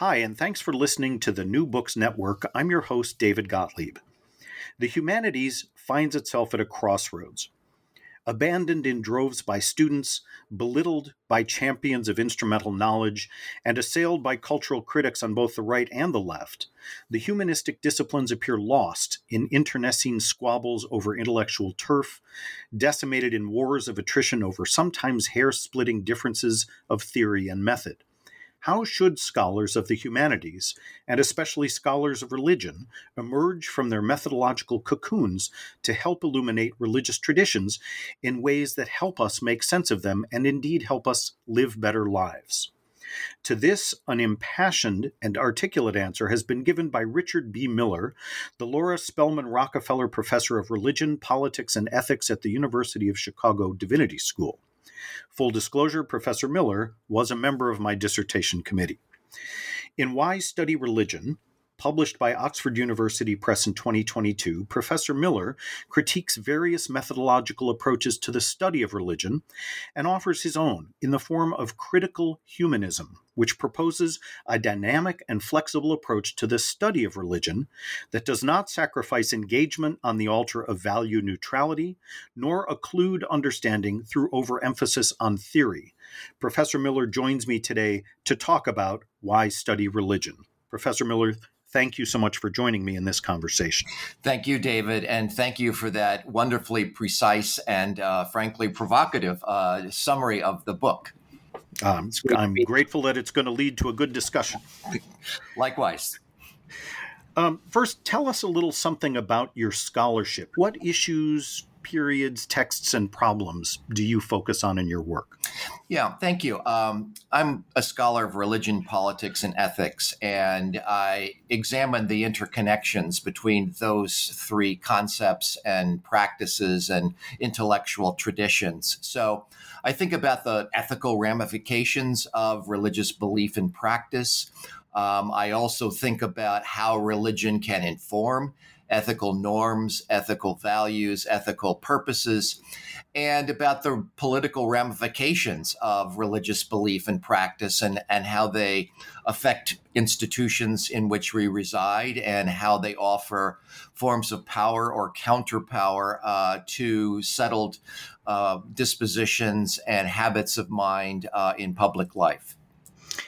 Hi, and thanks for listening to the New Books Network. I'm your host, David Gottlieb. The humanities finds itself at a crossroads. Abandoned in droves by students, belittled by champions of instrumental knowledge, and assailed by cultural critics on both the right and the left, the humanistic disciplines appear lost in internecine squabbles over intellectual turf, decimated in wars of attrition over sometimes hair splitting differences of theory and method. How should scholars of the humanities, and especially scholars of religion, emerge from their methodological cocoons to help illuminate religious traditions in ways that help us make sense of them and indeed help us live better lives? To this, an impassioned and articulate answer has been given by Richard B. Miller, the Laura Spelman Rockefeller Professor of Religion, Politics, and Ethics at the University of Chicago Divinity School. Full disclosure Professor Miller was a member of my dissertation committee. In Why Study Religion, published by Oxford University Press in 2022, Professor Miller critiques various methodological approaches to the study of religion and offers his own in the form of critical humanism, which proposes a dynamic and flexible approach to the study of religion that does not sacrifice engagement on the altar of value neutrality, nor occlude understanding through overemphasis on theory. Professor Miller joins me today to talk about why study religion. Professor Miller, thank you so much for joining me in this conversation. Thank you, David, and thank you for that wonderfully precise and uh, frankly provocative uh, summary of the book. Um, I'm grateful that it's going to lead to a good discussion. Likewise. Um, first, tell us a little something about your scholarship. What issues, periods, texts, and problems do you focus on in your work? Yeah, thank you. Um, I'm a scholar of religion, politics, and ethics, and I examine the interconnections between those three concepts and practices and intellectual traditions. So I think about the ethical ramifications of religious belief and practice. Um, I also think about how religion can inform ethical norms, ethical values, ethical purposes, and about the political ramifications of religious belief and practice and, and how they affect institutions in which we reside and how they offer forms of power or counterpower uh, to settled uh, dispositions and habits of mind uh, in public life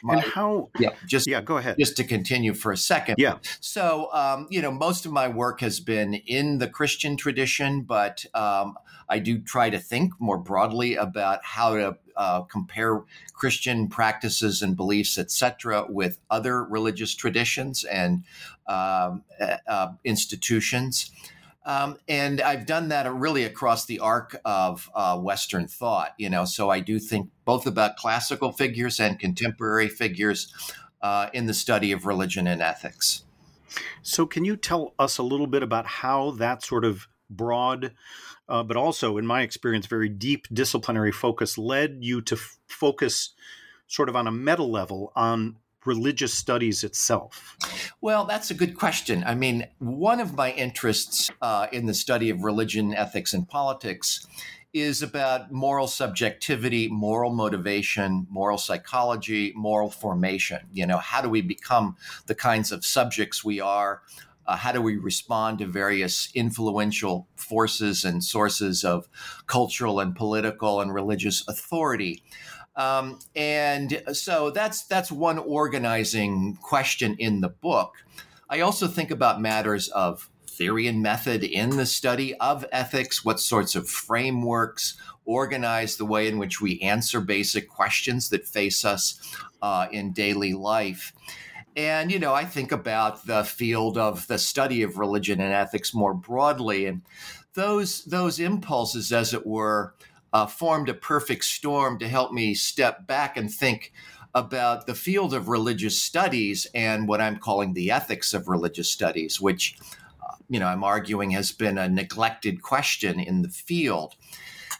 my, and how? Yeah, just yeah. Go ahead. Just to continue for a second. Yeah. So, um, you know, most of my work has been in the Christian tradition, but um, I do try to think more broadly about how to uh, compare Christian practices and beliefs, etc., with other religious traditions and um, uh, institutions. Um, and I've done that really across the arc of uh, Western thought, you know. So I do think both about classical figures and contemporary figures uh, in the study of religion and ethics. So, can you tell us a little bit about how that sort of broad, uh, but also, in my experience, very deep disciplinary focus led you to f- focus sort of on a meta level on religious studies itself? Well, that's a good question. I mean, one of my interests uh, in the study of religion, ethics, and politics is about moral subjectivity, moral motivation, moral psychology, moral formation. You know, how do we become the kinds of subjects we are? Uh, how do we respond to various influential forces and sources of cultural and political and religious authority? Um, and so that's that's one organizing question in the book. I also think about matters of theory and method in the study of ethics, what sorts of frameworks organize the way in which we answer basic questions that face us uh, in daily life. And, you know, I think about the field of the study of religion and ethics more broadly. And those, those impulses, as it were, uh, formed a perfect storm to help me step back and think about the field of religious studies and what I'm calling the ethics of religious studies, which, uh, you know, I'm arguing has been a neglected question in the field.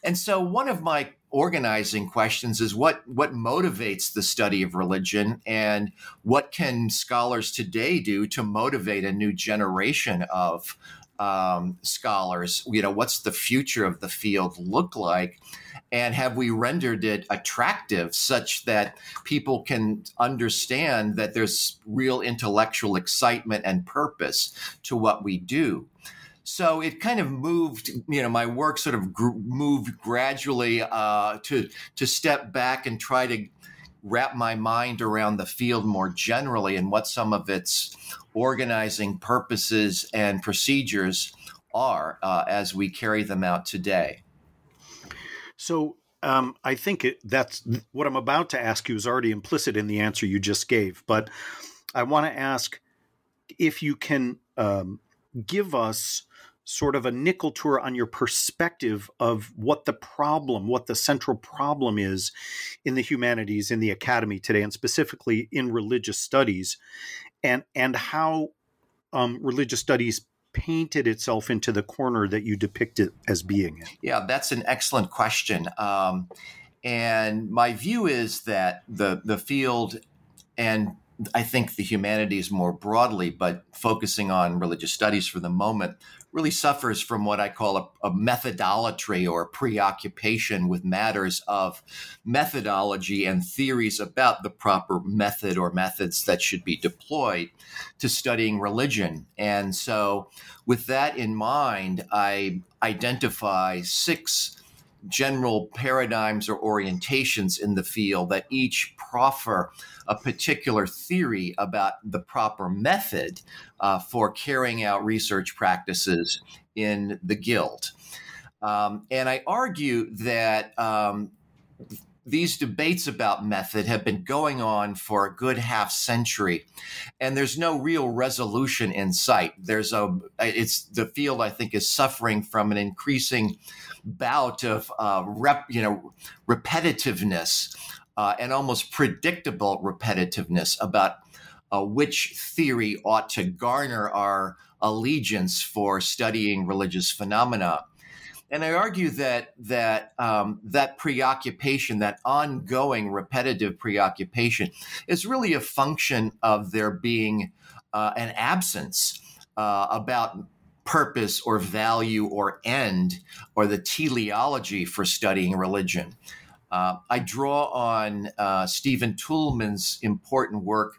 And so, one of my organizing questions is what what motivates the study of religion and what can scholars today do to motivate a new generation of um, scholars you know what's the future of the field look like? And have we rendered it attractive such that people can understand that there's real intellectual excitement and purpose to what we do? So it kind of moved, you know, my work sort of gr- moved gradually uh, to to step back and try to wrap my mind around the field more generally and what some of its organizing purposes and procedures are uh, as we carry them out today. So um, I think it, that's what I'm about to ask you is already implicit in the answer you just gave, but I want to ask if you can um, give us sort of a nickel tour on your perspective of what the problem, what the central problem is in the humanities, in the academy today, and specifically in religious studies, and and how um, religious studies painted itself into the corner that you depict it as being in. Yeah, that's an excellent question. Um, and my view is that the the field and I think the humanities more broadly, but focusing on religious studies for the moment, really suffers from what I call a, a methodolatry or a preoccupation with matters of methodology and theories about the proper method or methods that should be deployed to studying religion. And so, with that in mind, I identify six general paradigms or orientations in the field that each proffer a particular theory about the proper method uh, for carrying out research practices in the guild. Um, and I argue that um, these debates about method have been going on for a good half century and there's no real resolution in sight there's a it's the field i think is suffering from an increasing bout of uh, rep, you know repetitiveness uh, and almost predictable repetitiveness about uh, which theory ought to garner our allegiance for studying religious phenomena. And I argue that that um, that preoccupation, that ongoing repetitive preoccupation, is really a function of there being uh, an absence uh, about purpose or value or end or the teleology for studying religion. Uh, I draw on uh, Stephen Toulmin's important work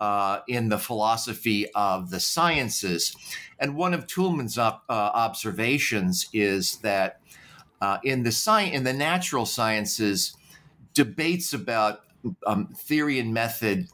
uh, in the philosophy of the sciences. And one of Toulmin's op- uh, observations is that uh, in the sci- in the natural sciences, debates about um, theory and method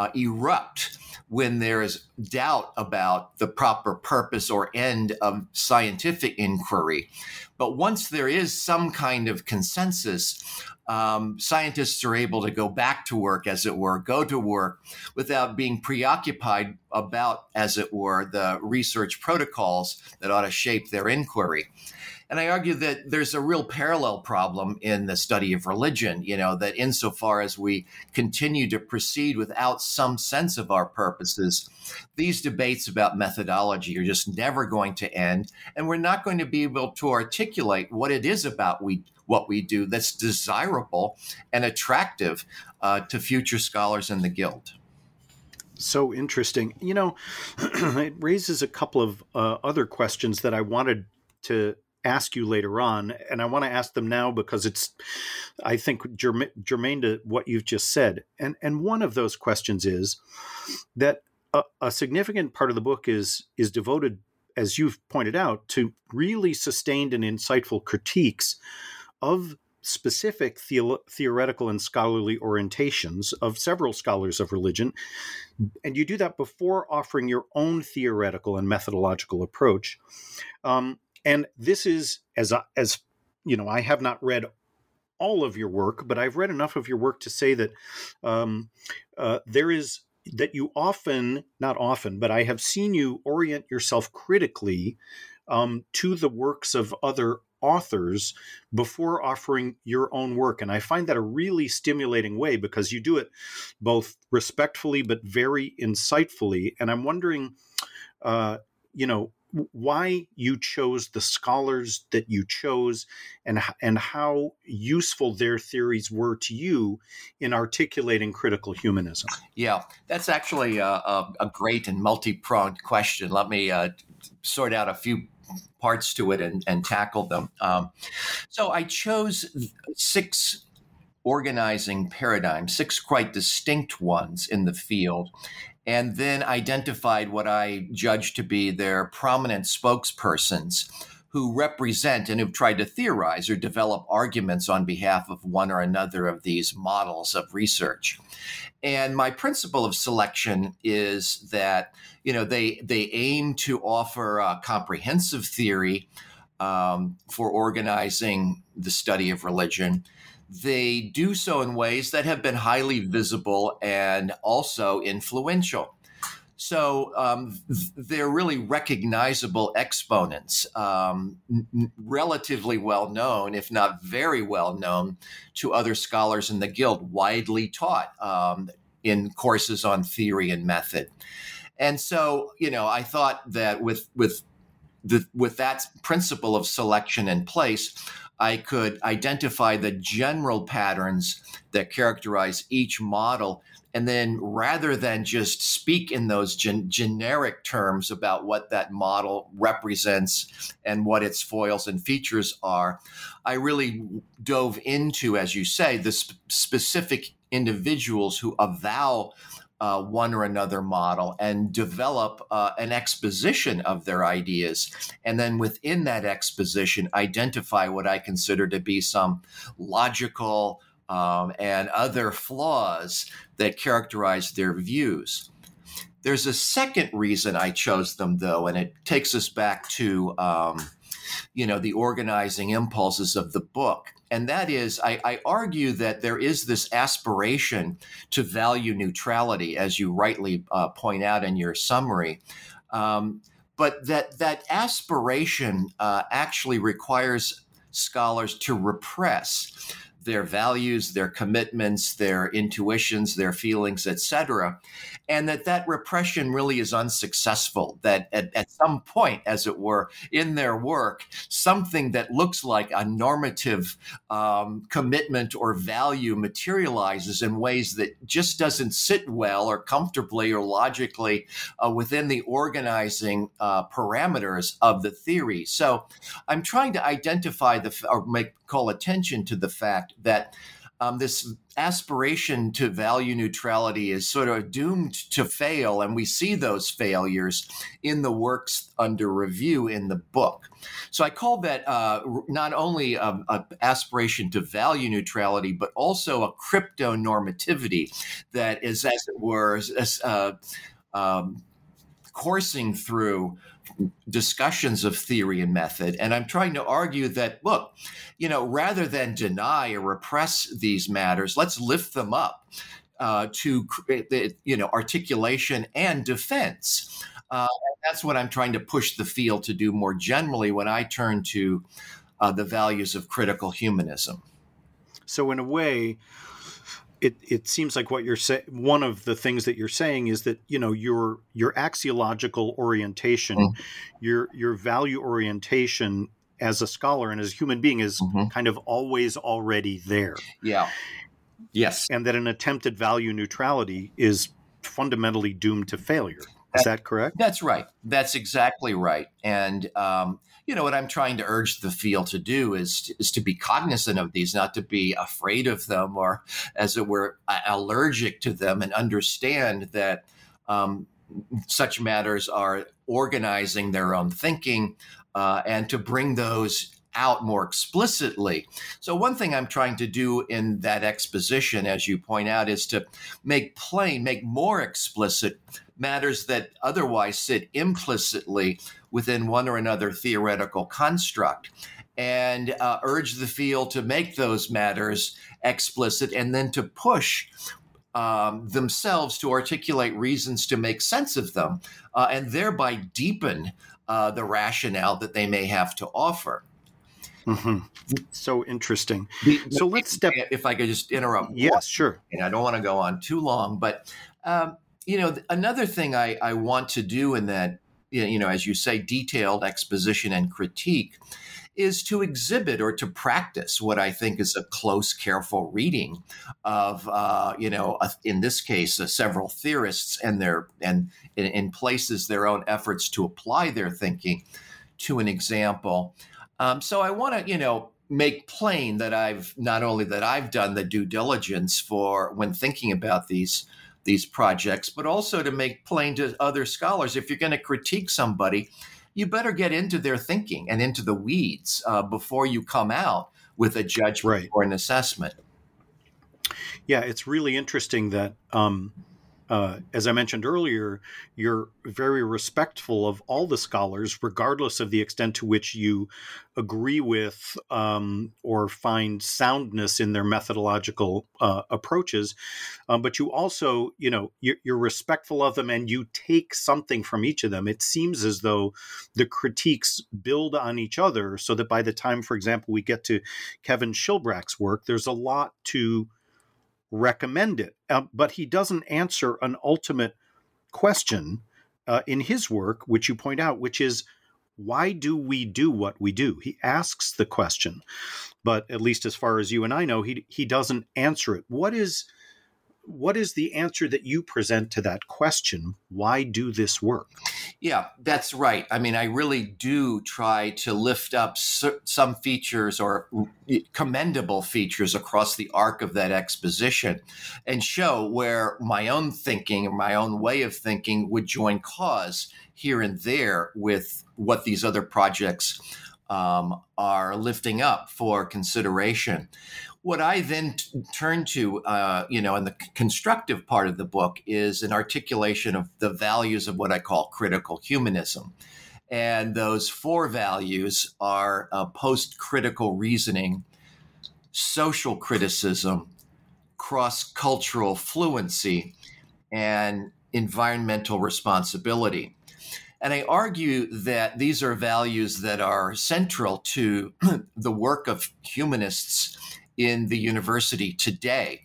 uh, erupt when there is doubt about the proper purpose or end of scientific inquiry. But once there is some kind of consensus, um, scientists are able to go back to work, as it were, go to work without being preoccupied about, as it were, the research protocols that ought to shape their inquiry. And I argue that there's a real parallel problem in the study of religion, you know, that insofar as we continue to proceed without some sense of our purposes, these debates about methodology are just never going to end. And we're not going to be able to articulate what it is about we what we do that's desirable and attractive uh, to future scholars in the guild so interesting. You know, it raises a couple of uh, other questions that I wanted to ask you later on, and I want to ask them now because it's, I think, germane to what you've just said. And and one of those questions is that a, a significant part of the book is is devoted, as you've pointed out, to really sustained and insightful critiques of specific the- theoretical and scholarly orientations of several scholars of religion. And you do that before offering your own theoretical and methodological approach. Um, and this is as as you know, I have not read all of your work, but I've read enough of your work to say that um, uh, there is that you often, not often, but I have seen you orient yourself critically um, to the works of other authors before offering your own work. And I find that a really stimulating way because you do it both respectfully but very insightfully. And I'm wondering, uh, you know, why you chose the scholars that you chose and and how useful their theories were to you in articulating critical humanism. Yeah, that's actually a, a, a great and multi-pronged question. Let me uh, sort out a few parts to it and, and tackle them. Um, so I chose six organizing paradigms, six quite distinct ones in the field, and then identified what I judged to be their prominent spokespersons who represent and who've tried to theorize or develop arguments on behalf of one or another of these models of research. And my principle of selection is that you know they they aim to offer a comprehensive theory um, for organizing the study of religion. They do so in ways that have been highly visible and also influential. So um, they're really recognizable exponents, um, n- relatively well known, if not very well known, to other scholars in the guild, widely taught um, in courses on theory and method. And so, you know, I thought that with with the, with that principle of selection in place, I could identify the general patterns that characterize each model and then rather than just speak in those gen- generic terms about what that model represents and what its foils and features are, I really dove into, as you say, the sp- specific individuals who avow uh, one or another model and develop uh, an exposition of their ideas. And then within that exposition, identify what I consider to be some logical, um, and other flaws that characterize their views. There's a second reason I chose them, though, and it takes us back to, um, you know, the organizing impulses of the book. And that is, I, I, argue that there is this aspiration to value neutrality, as you rightly uh, point out in your summary. Um, but that that aspiration uh, actually requires scholars to repress their values, their commitments, their intuitions, their feelings, etc and that that repression really is unsuccessful. That at, at, some point, as it were, in their work, something that looks like a normative um, commitment or value materializes in ways that just doesn't sit well or comfortably or logically uh, within the organizing uh, parameters of the theory. So, I'm trying to identify the or make call attention to the fact that um, this aspiration to value neutrality is sort of doomed to fail, and we see those failures in the works under review in the book. So I call that uh, not only an aspiration to value neutrality, but also a crypto normativity that is, as it were, uh, um, coursing through discussions of theory and method. And I'm trying to argue that, look, you know, rather than deny or repress these matters, let's lift them up uh, to, you know, articulation and defense. Uh, and that's what I'm trying to push the field to do more generally when I turn to uh, the values of critical humanism. So, in a way, it it seems like what you're saying one of the things that you're saying is that you know your your axiological orientation mm-hmm. your your value orientation as a scholar and as a human being is mm-hmm. kind of always already there. Yeah. Yes. And that an attempt at value neutrality is fundamentally doomed to failure. Is that correct? That's right. That's exactly right. And um, you know what I'm trying to urge the field to do is is to be cognizant of these, not to be afraid of them or, as it were, allergic to them, and understand that um, such matters are organizing their own thinking, uh, and to bring those out more explicitly. So, one thing I'm trying to do in that exposition, as you point out, is to make plain, make more explicit matters that otherwise sit implicitly within one or another theoretical construct and uh, urge the field to make those matters explicit and then to push um, themselves to articulate reasons to make sense of them uh, and thereby deepen uh, the rationale that they may have to offer. Mm-hmm. So interesting. so let's step. If I could just interrupt. Yes, sure. And I don't want to go on too long, but um, you know, another thing I, I want to do in that, you know, as you say, detailed exposition and critique is to exhibit or to practice what I think is a close, careful reading of, uh, you know, a, in this case, uh, several theorists and their and in, places their own efforts to apply their thinking to an example. Um, so I want to, you know, make plain that I've not only that I've done the due diligence for when thinking about these these projects, but also to make plain to other scholars if you're going to critique somebody, you better get into their thinking and into the weeds uh, before you come out with a judgment right. or an assessment. Yeah, it's really interesting that um, uh, as I mentioned earlier, you're very respectful of all the scholars, regardless of the extent to which you agree with um, or find soundness in their methodological uh, approaches. Um, but you also, you know, you're, you're, respectful of them and you take something from each of them. It seems as though the critiques build on each other so that by the time, for example, we get to Kevin Schilbrack's work, there's a lot to recommend it. Uh, but he doesn't answer an ultimate question uh, in his work, which you point out, which is why do we do what we do? He asks the question, but at least as far as you and I know, he he doesn't answer it. What is what is the answer that you present to that question? Why do this work? Yeah, that's right. I mean, I really do try to lift up some features or commendable features across the arc of that exposition and show where my own thinking or my own way of thinking would join cause here and there with what these other projects um, are lifting up for consideration. What I then t- turn to, uh, you know, in the constructive part of the book is an articulation of the values of what I call critical humanism. And those four values are uh, post critical reasoning, social criticism, cross cultural fluency, and environmental responsibility. And I argue that these are values that are central to the work of humanists in the university today.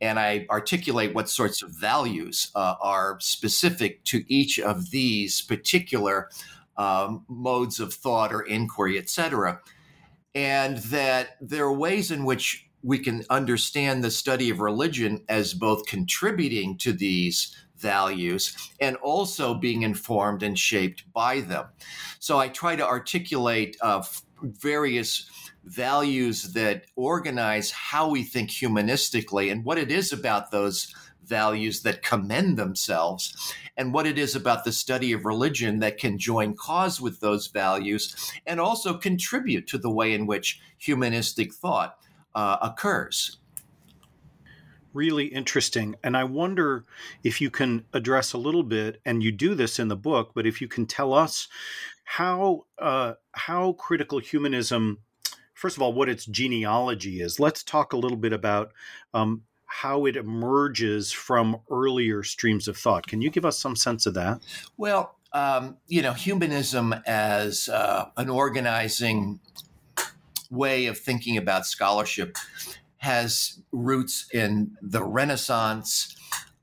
And I articulate what sorts of values uh, are specific to each of these particular um, modes of thought or inquiry, et cetera. And that there are ways in which we can understand the study of religion as both contributing to these values and also being informed and shaped by them. So I try to articulate uh, various values that organize how we think humanistically and what it is about those values that commend themselves and what it is about the study of religion that can join cause with those values and also contribute to the way in which humanistic thought uh, occurs. Really interesting. And I wonder if you can address a little bit, and you do this in the book, but if you can tell us how uh, how critical humanism first of all, what its genealogy is. Let's talk a little bit about um, how it emerges from earlier streams of thought. Can you give us some sense of that? Well, um, you know, humanism as uh, an organizing way of thinking about scholarship has roots in the Renaissance.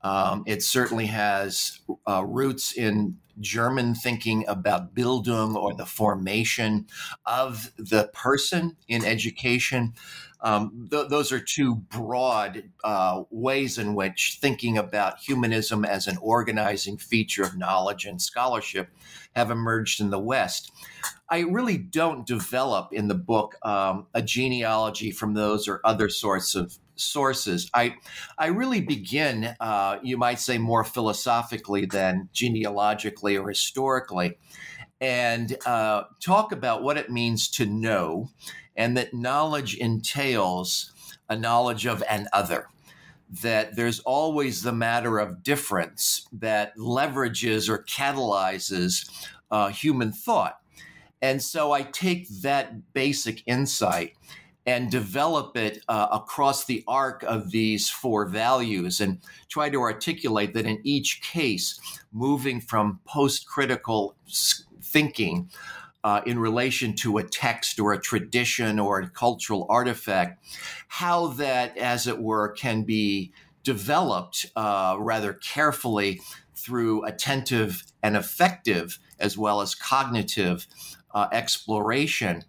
Um, it certainly has uh, roots in German thinking about Bildung or the formation of the person in education. Um, th- those are two broad uh, ways in which thinking about humanism as an organizing feature of knowledge and scholarship have emerged in the West. I really don't develop in the book um, a genealogy from those or other sorts of sources. I I really begin, uh, you might say, more philosophically than genealogically or historically, and uh, talk about what it means to know, and that knowledge entails a knowledge of an other. That there's always the matter of difference that leverages or catalyzes uh, human thought. And so I take that basic insight and develop it uh, across the arc of these four values and try to articulate that in each case, moving from post critical thinking uh, in relation to a text or a tradition or a cultural artifact, how that, as it were, can be developed uh, rather carefully through attentive and effective, as well as cognitive uh, exploration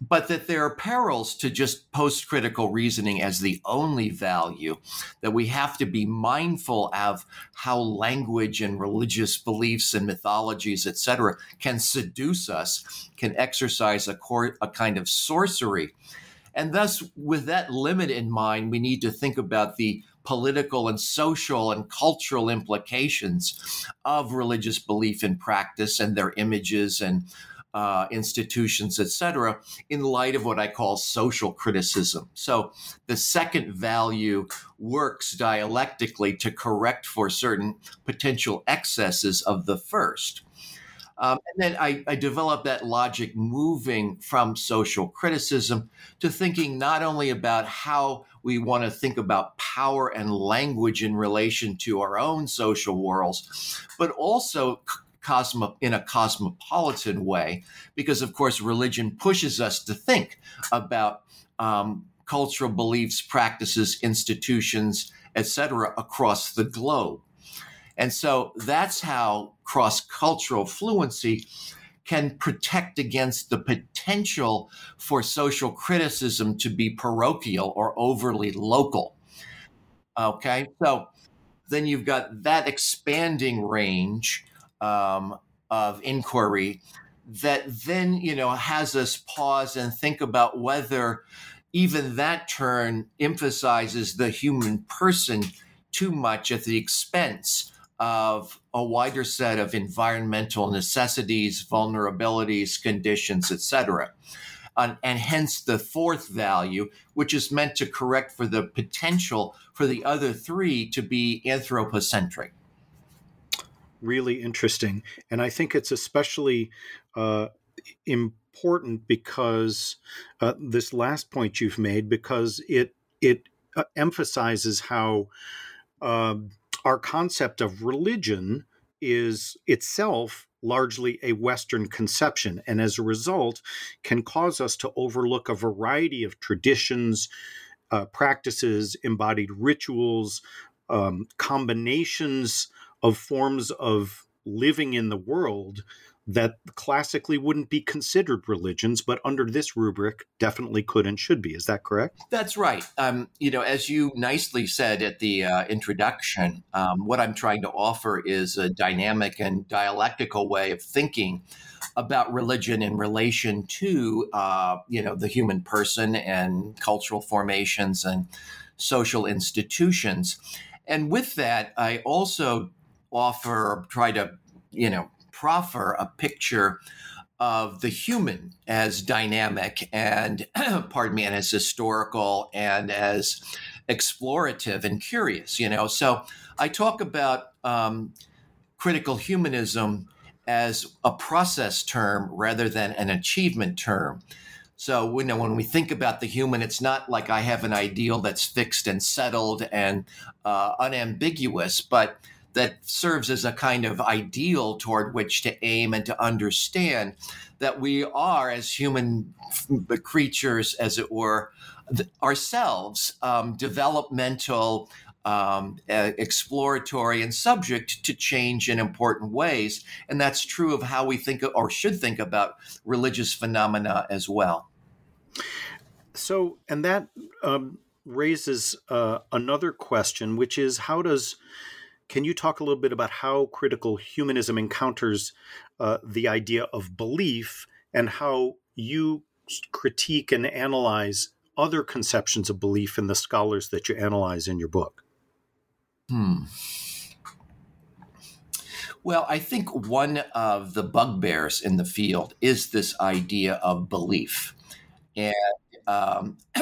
but that there are perils to just post critical reasoning as the only value, that we have to be mindful of how language and religious beliefs and mythologies, etc., can seduce us, can exercise a, a kind of sorcery. And thus, with that limit in mind, we need to think about the political and social and cultural implications of religious belief and practice and their images and uh, institutions, etc., in light of what I call social criticism. So the second value works dialectically to correct for certain potential excesses of the first. Um, and then I, I developed that logic moving from social criticism to thinking not only about how we want to think about power and language in relation to our own social worlds, but also cosmo in a cosmopolitan way, because of course religion pushes us to think about um, cultural beliefs, practices, institutions, etc., across the globe. And so that's how cross cultural fluency can protect against the potential for social criticism to be parochial or overly local. Okay, so then you've got that expanding range um, of inquiry that then you know has us pause and think about whether even that turn emphasizes the human person too much at the expense of a wider set of environmental necessities, vulnerabilities, conditions, etc. And, and hence the fourth value, which is meant to correct for the potential for the other three to be anthropocentric really interesting. And I think it's especially uh, important because uh, this last point you've made, because it it uh, emphasizes how um, our concept of religion is itself largely a Western conception, and as a result, can cause us to overlook a variety of traditions, uh, practices, embodied rituals, um, combinations of forms of living in the world that classically wouldn't be considered religions, but under this rubric definitely could and should be. Is that correct? That's right. Um, you know, as you nicely said at the uh, introduction, um, what I'm trying to offer is a dynamic and dialectical way of thinking about religion in relation to, uh, you know, the human person and cultural formations and social institutions. And with that, I also offer, try to, you know, proffer a picture of the human as dynamic and, pardon me, and as historical and as explorative and curious, you know. So I talk about um, critical humanism as a process term rather than an achievement term. So you know, when we think about the human, it's not like I have an ideal that's fixed and settled and uh, unambiguous, but that serves as a kind of ideal toward which to aim and to understand that we are, as human creatures, as it were, ourselves um, developmental, um, exploratory, and subject to change in important ways. And that's true of how we think or should think about religious phenomena as well. So, and that um, raises uh, another question, which is how does can you talk a little bit about how critical humanism encounters uh, the idea of belief and how you critique and analyze other conceptions of belief in the scholars that you analyze in your book? Hmm. Well, I think one of the bugbears in the field is this idea of belief. And um,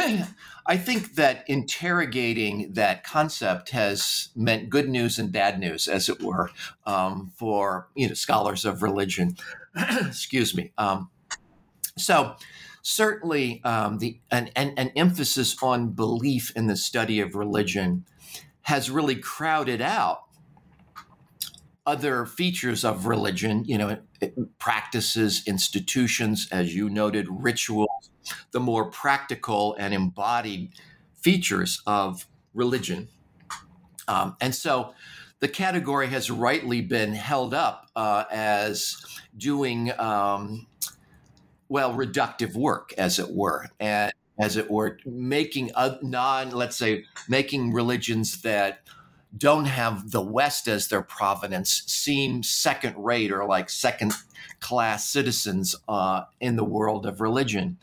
I think that interrogating that concept has meant good news and bad news, as it were, um, for you know scholars of religion. Excuse me. Um, so certainly, um, the an, an, an emphasis on belief in the study of religion has really crowded out other features of religion, you know, practices, institutions, as you noted, rituals, the more practical and embodied features of religion. Um, and so the category has rightly been held up uh, as doing, um, well, reductive work, as it were. And as it were, making non, let's say, making religions that don't have the West as their provenance seem second rate or like second class citizens uh, in the world of religion.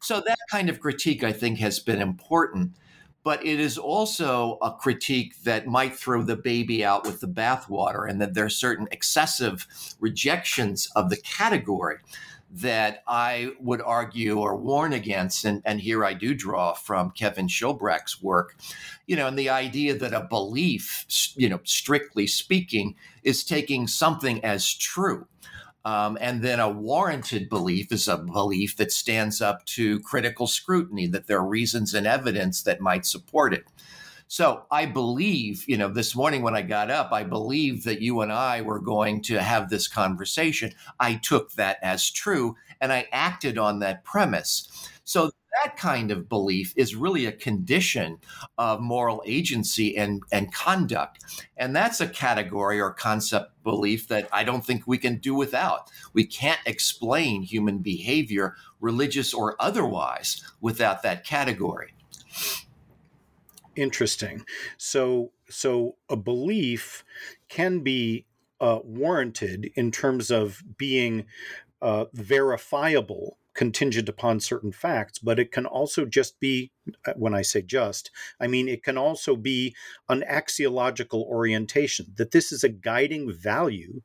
So that kind of critique, I think, has been important. But it is also a critique that might throw the baby out with the bathwater, and that there are certain excessive rejections of the category that I would argue or warn against. And, and here I do draw from Kevin Schilbrack's work, you know, and the idea that a belief, you know, strictly speaking, is taking something as true. Um, and then a warranted belief is a belief that stands up to critical scrutiny, that there are reasons and evidence that might support it. So I believe, you know, this morning when I got up, I believe that you and I were going to have this conversation. I took that as true and I acted on that premise. So that kind of belief is really a condition of moral agency and, and conduct. And that's a category or concept belief that I don't think we can do without. We can't explain human behavior, religious or otherwise, without that category interesting. So so a belief can be uh, warranted in terms of being uh, verifiable contingent upon certain facts, but it can also just be, uh, when I say just, I mean it can also be an axiological orientation, that this is a guiding value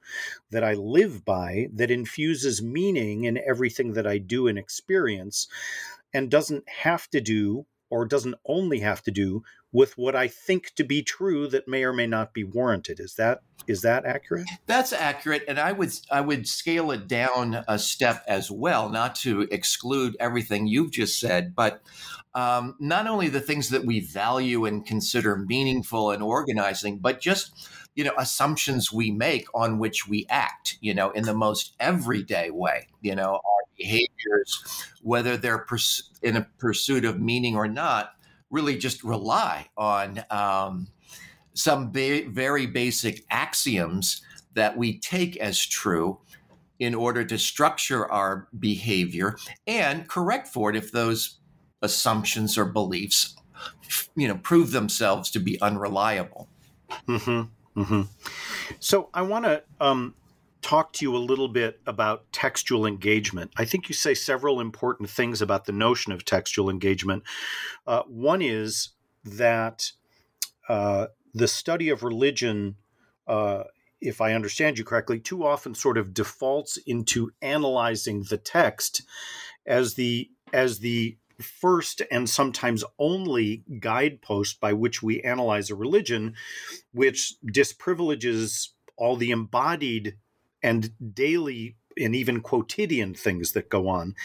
that I live by that infuses meaning in everything that I do and experience and doesn't have to do or doesn't only have to do with what I think to be true that may or may not be warranted. Is that is that accurate? That's accurate, and I would I would scale it down a step as well, not to exclude everything you've just said, but um, not only the things that we value and consider meaningful and organizing, but just you know assumptions we make on which we act. You know, in the most everyday way. You know, our behaviors, whether they're in a pursuit of meaning or not really just rely on um, some ba- very basic axioms that we take as true in order to structure our behavior and correct for it if those assumptions or beliefs you know prove themselves to be unreliable mm-hmm. Mm-hmm. so i want to um, talk to you a little bit about textual engagement. I think you say several important things about the notion of textual engagement. Uh, one is that uh, the study of religion, uh, if I understand you correctly, too often sort of defaults into analyzing the text as the as the first and sometimes only guidepost by which we analyze a religion, which disprivileges all the embodied and daily and even quotidian things that go on.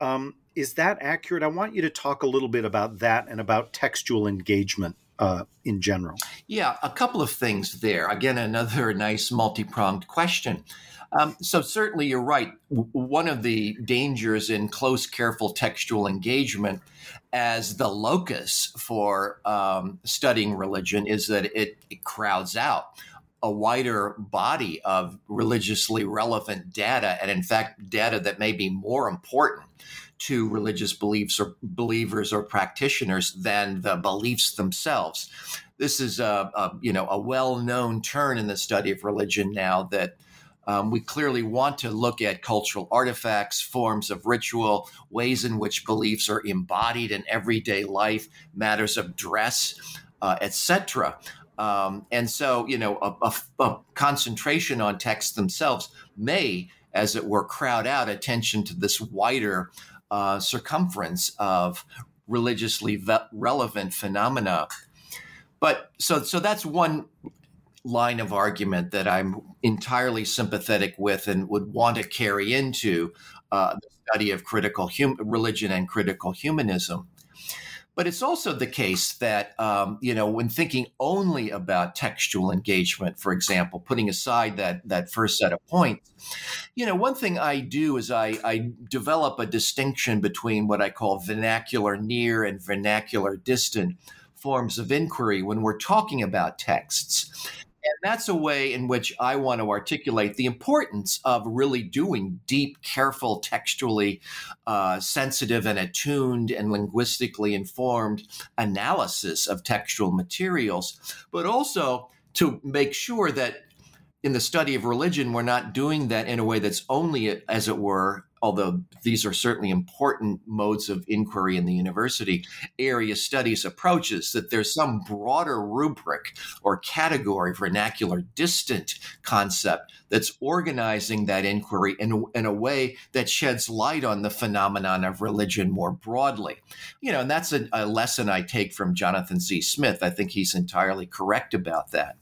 Um, is that accurate? I want you to talk a little bit about that and about textual engagement uh, in general. Yeah, a couple of things there. Again, another nice multi pronged question. Um, so, certainly, you're right. one of the dangers in close, careful textual engagement as the locus for um, studying religion is that it, it crowds out a wider body of religiously relevant data, and in fact, data that may be more important to religious beliefs or believers or practitioners than the beliefs themselves. This is a, a you know a well-known turn in the study of religion now that um, we clearly want to look at cultural artifacts, forms of ritual, ways in which beliefs are embodied in everyday life, matters of dress, uh, etc. Um, and so, you know, a, a, a, concentration on texts themselves may, as it were, crowd out attention to this wider uh, circumference of religiously ve- relevant phenomena. But so, so that's one line of argument that I'm entirely sympathetic with and would want to carry into uh, the study of critical hum- religion and critical humanism. But it's also the case that, um, you know, when thinking only about textual engagement, for example, putting aside that, that first set of points, you know, one thing I do is I, I develop a distinction between what I call vernacular near and vernacular distant forms of inquiry when we're talking about texts. And that's a way in which I want to articulate the importance of really doing deep, careful, textually uh, sensitive and attuned and linguistically informed analysis of textual materials, but also to make sure that in the study of religion, we're not doing that in a way that's only, as it were, although these are certainly important modes of inquiry in the university, area studies approaches, that there's some broader rubric or category, vernacular distant concept that's organizing that inquiry in, in a way that sheds light on the phenomenon of religion more broadly. You know, and that's a, a lesson I take from Jonathan Z. Smith. I think he's entirely correct about that.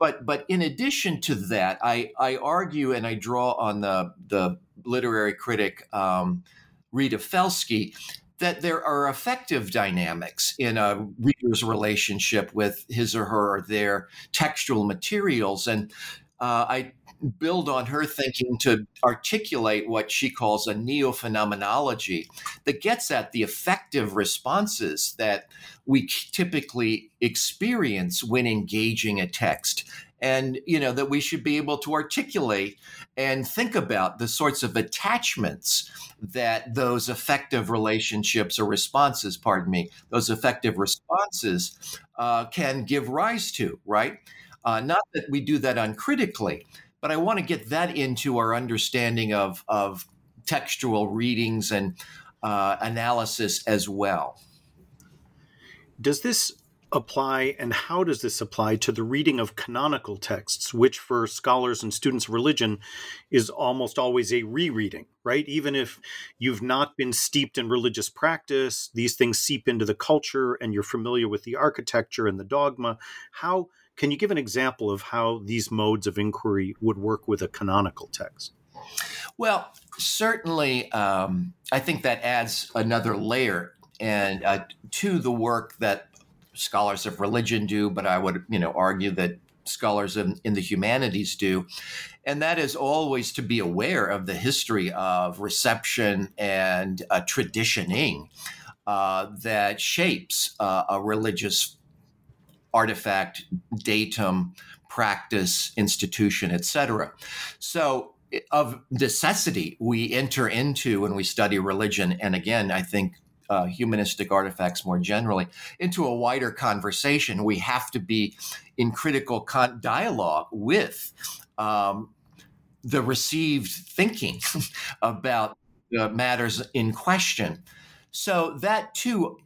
But but in addition to that, I, I argue and I draw on the the literary critic um, Rita Felski that there are effective dynamics in a reader's relationship with his or her or their textual materials. And uh, I build on her thinking to articulate what she calls a neo phenomenology that gets at the effective responses that we typically experience when engaging a text. And you know that we should be able to articulate and think about the sorts of attachments that those effective relationships or responses pardon me those effective responses uh, can give rise to right? Uh, not that we do that uncritically but i want to get that into our understanding of of textual readings and uh, analysis as well does this apply and how does this apply to the reading of canonical texts, which for scholars and students of religion is almost always a rereading, right? Even if you've not been steeped in religious practice, these things seep into the culture and you're familiar with the architecture and the dogma. How can you give an example of how these modes of inquiry would work with a canonical text? Well, certainly, um, I think that adds another layer and uh, to the work that scholars of religion do, but I would, you know, argue that scholars in, in the humanities do. And that is always to be aware of the history of reception and uh, traditioning uh, that shapes uh, a religious artifact, datum, practice, institution, etc. So of necessity, we enter into when we study religion. And again, I think uh, humanistic artifacts more generally into a wider conversation. We have to be in critical con- dialogue with um, the received thinking about the matters in question. So that too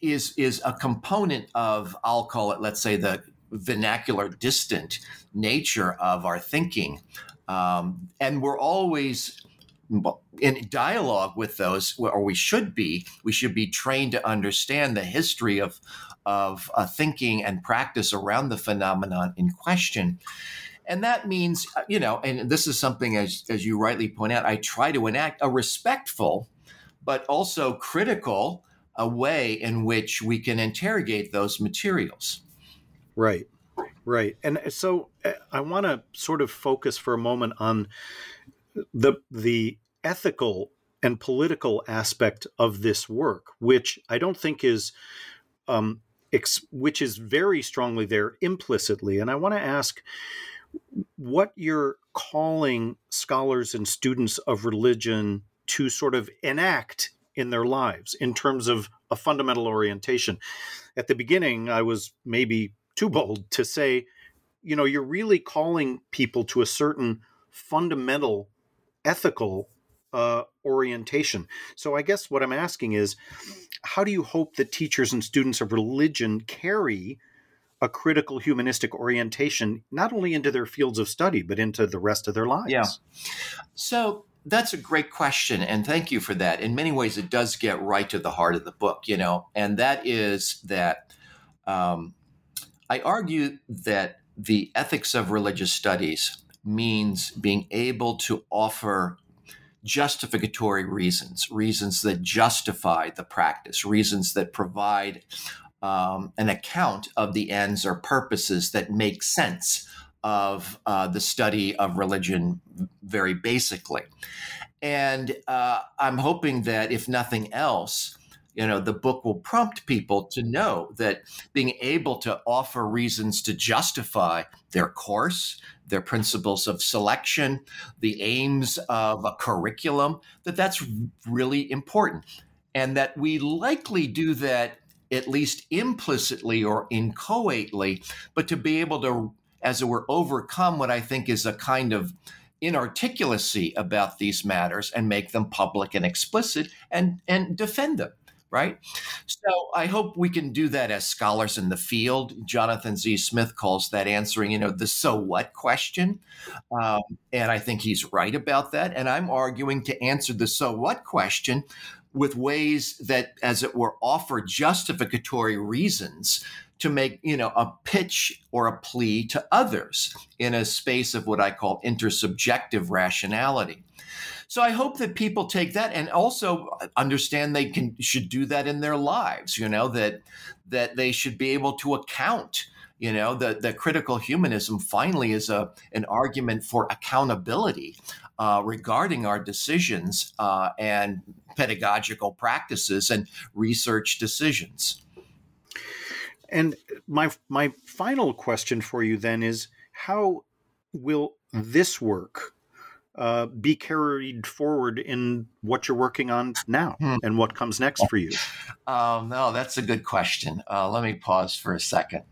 is is a component of I'll call it let's say the vernacular distant nature of our thinking. Um, and we're always in dialogue with those, or we should be, we should be trained to understand the history of of uh, thinking and practice around the phenomenon in question. And that means, uh, you know, and this is something, as, as you rightly point out, I try to enact a respectful, but also critical a way in which we can interrogate those materials. Right, right. And so uh, I want to sort of focus for a moment on the the ethical and political aspect of this work, which I don't think is um, ex- which is very strongly there implicitly. And I want to ask what you're calling scholars and students of religion to sort of enact in their lives in terms of a fundamental orientation. At the beginning, I was maybe too bold to say, you know, you're really calling people to a certain fundamental ethical uh, orientation. So I guess what I'm asking is, how do you hope that teachers and students of religion carry a critical humanistic orientation not only into their fields of study but into the rest of their lives? Yeah. So that's a great question, and thank you for that. In many ways, it does get right to the heart of the book, you know, and that is that um, I argue that the ethics of religious studies means being able to offer justificatory reasons, reasons that justify the practice, reasons that provide um, an account of the ends or purposes that make sense of uh, the study of religion very basically. And uh, I'm hoping that, if nothing else, you know, the book will prompt people to know that being able to offer reasons to justify their course, their principles of selection, the aims of a curriculum, that that's really important. And that we likely do that at least implicitly or inchoately, but to be able to, as it were, overcome what I think is a kind of inarticulacy about these matters and make them public and explicit and, and defend them right? So I hope we can do that as scholars in the field. Jonathan Z. Smith calls that answering, you know, the so what question. Um, and I think he's right about that. And I'm arguing to answer the so what question with ways that, as it were, offer justificatory reasons to make you know a pitch or a plea to others in a space of what I call intersubjective rationality. So I hope that people take that and also understand they can should do that in their lives. You know that that they should be able to account. You know that the critical humanism finally is a an argument for accountability uh, regarding our decisions uh, and pedagogical practices and research decisions. And my my final question for you then is how will this work uh, be carried forward in what you're working on now hmm. and what comes next for you? Um, no, that's a good question. Uh, let me pause for a second.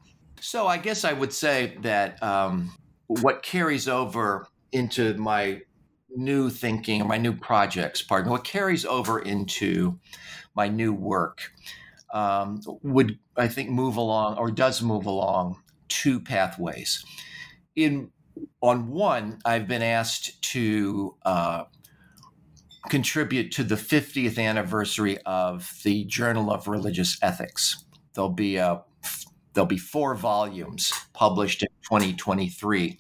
So I guess I would say that um, what carries over into my new thinking or my new projects, pardon, what carries over into my new work um, would, I think, move along or does move along two pathways. In on one, I've been asked to uh, contribute to the 50th anniversary of the Journal of Religious Ethics. There'll be a there'll be four volumes published in 2023,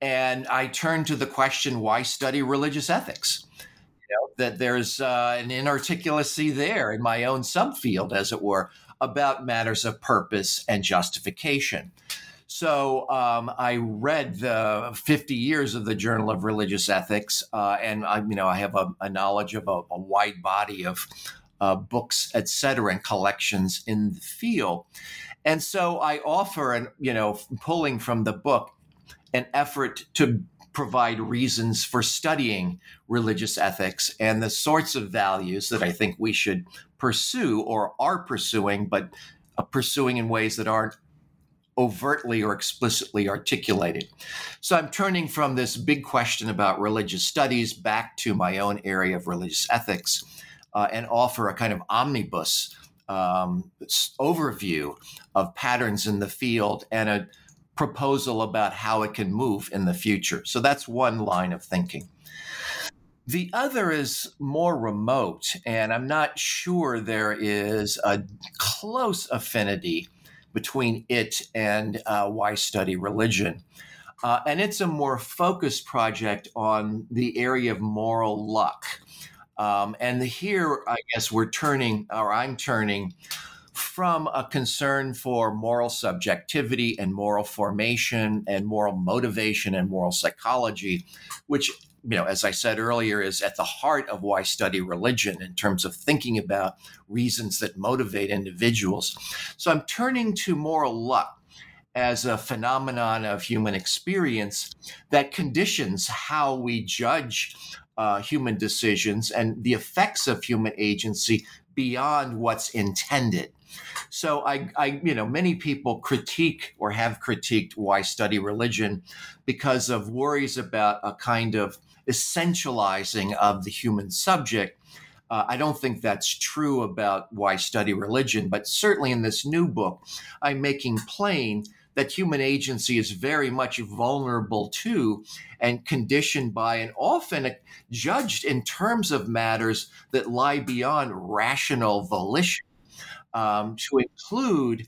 and I turn to the question: Why study religious ethics? You know, that there's uh, an inarticulacy there in my own subfield, as it were, about matters of purpose and justification. So um, I read the 50 years of the Journal of Religious Ethics, uh, and I, you know I have a, a knowledge of a, a, wide body of uh, books, et cetera, and collections in the field. And so I offer, and you know, pulling from the book, an effort to provide reasons for studying religious ethics and the sorts of values that I think we should pursue or are pursuing, but uh, pursuing in ways that aren't overtly or explicitly articulated. So I'm turning from this big question about religious studies back to my own area of religious ethics uh, and offer a kind of omnibus um, overview of patterns in the field and a proposal about how it can move in the future. So that's one line of thinking. The other is more remote, and I'm not sure there is a close affinity between it and uh, Why Study Religion. Uh, and it's a more focused project on the area of moral luck. Um, and here, I guess we're turning, or I'm turning, from a concern for moral subjectivity and moral formation and moral motivation and moral psychology, which you know, as I said earlier, is at the heart of why I study religion in terms of thinking about reasons that motivate individuals. So I'm turning to moral luck as a phenomenon of human experience that conditions how we judge uh, human decisions and the effects of human agency beyond what's intended. So I, I, you know, many people critique or have critiqued why study religion because of worries about a kind of essentializing of the human subject. Uh, I don't think that's true about why study religion, but certainly in this new book, I'm making plain that human agency is very much vulnerable to and conditioned by and often judged in terms of matters that lie beyond rational volition, um, to include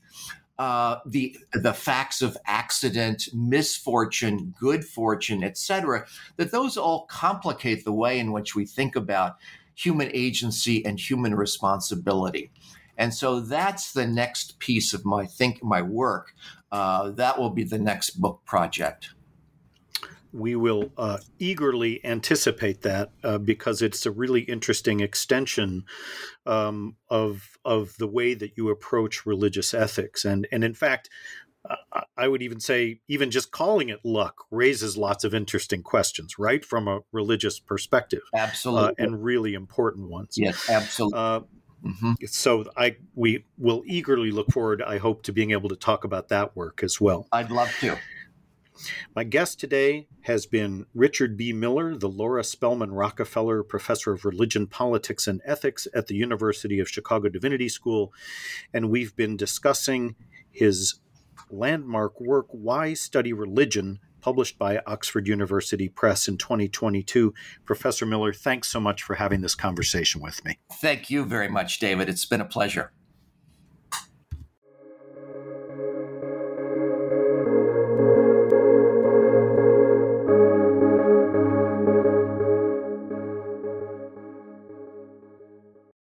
uh, the the facts of accident, misfortune, good fortune, etc. That those all complicate the way in which we think about human agency and human responsibility. And so that's the next piece of my think my work. Uh, that will be the next book project we will uh, eagerly anticipate that uh, because it's a really interesting extension um, of of the way that you approach religious ethics, and and in fact. I would even say, even just calling it luck raises lots of interesting questions, right, from a religious perspective. Absolutely, uh, and really important ones. Yes, absolutely. Uh, mm-hmm. So I we will eagerly look forward. I hope to being able to talk about that work as well. I'd love to. My guest today has been Richard B. Miller, the Laura Spelman Rockefeller Professor of Religion, Politics, and Ethics at the University of Chicago Divinity School, and we've been discussing his landmark work, Why Study Religion, published by Oxford University Press in 2022. Professor Miller, thanks so much for having this conversation with me. Thank you very much, David. It's been a pleasure.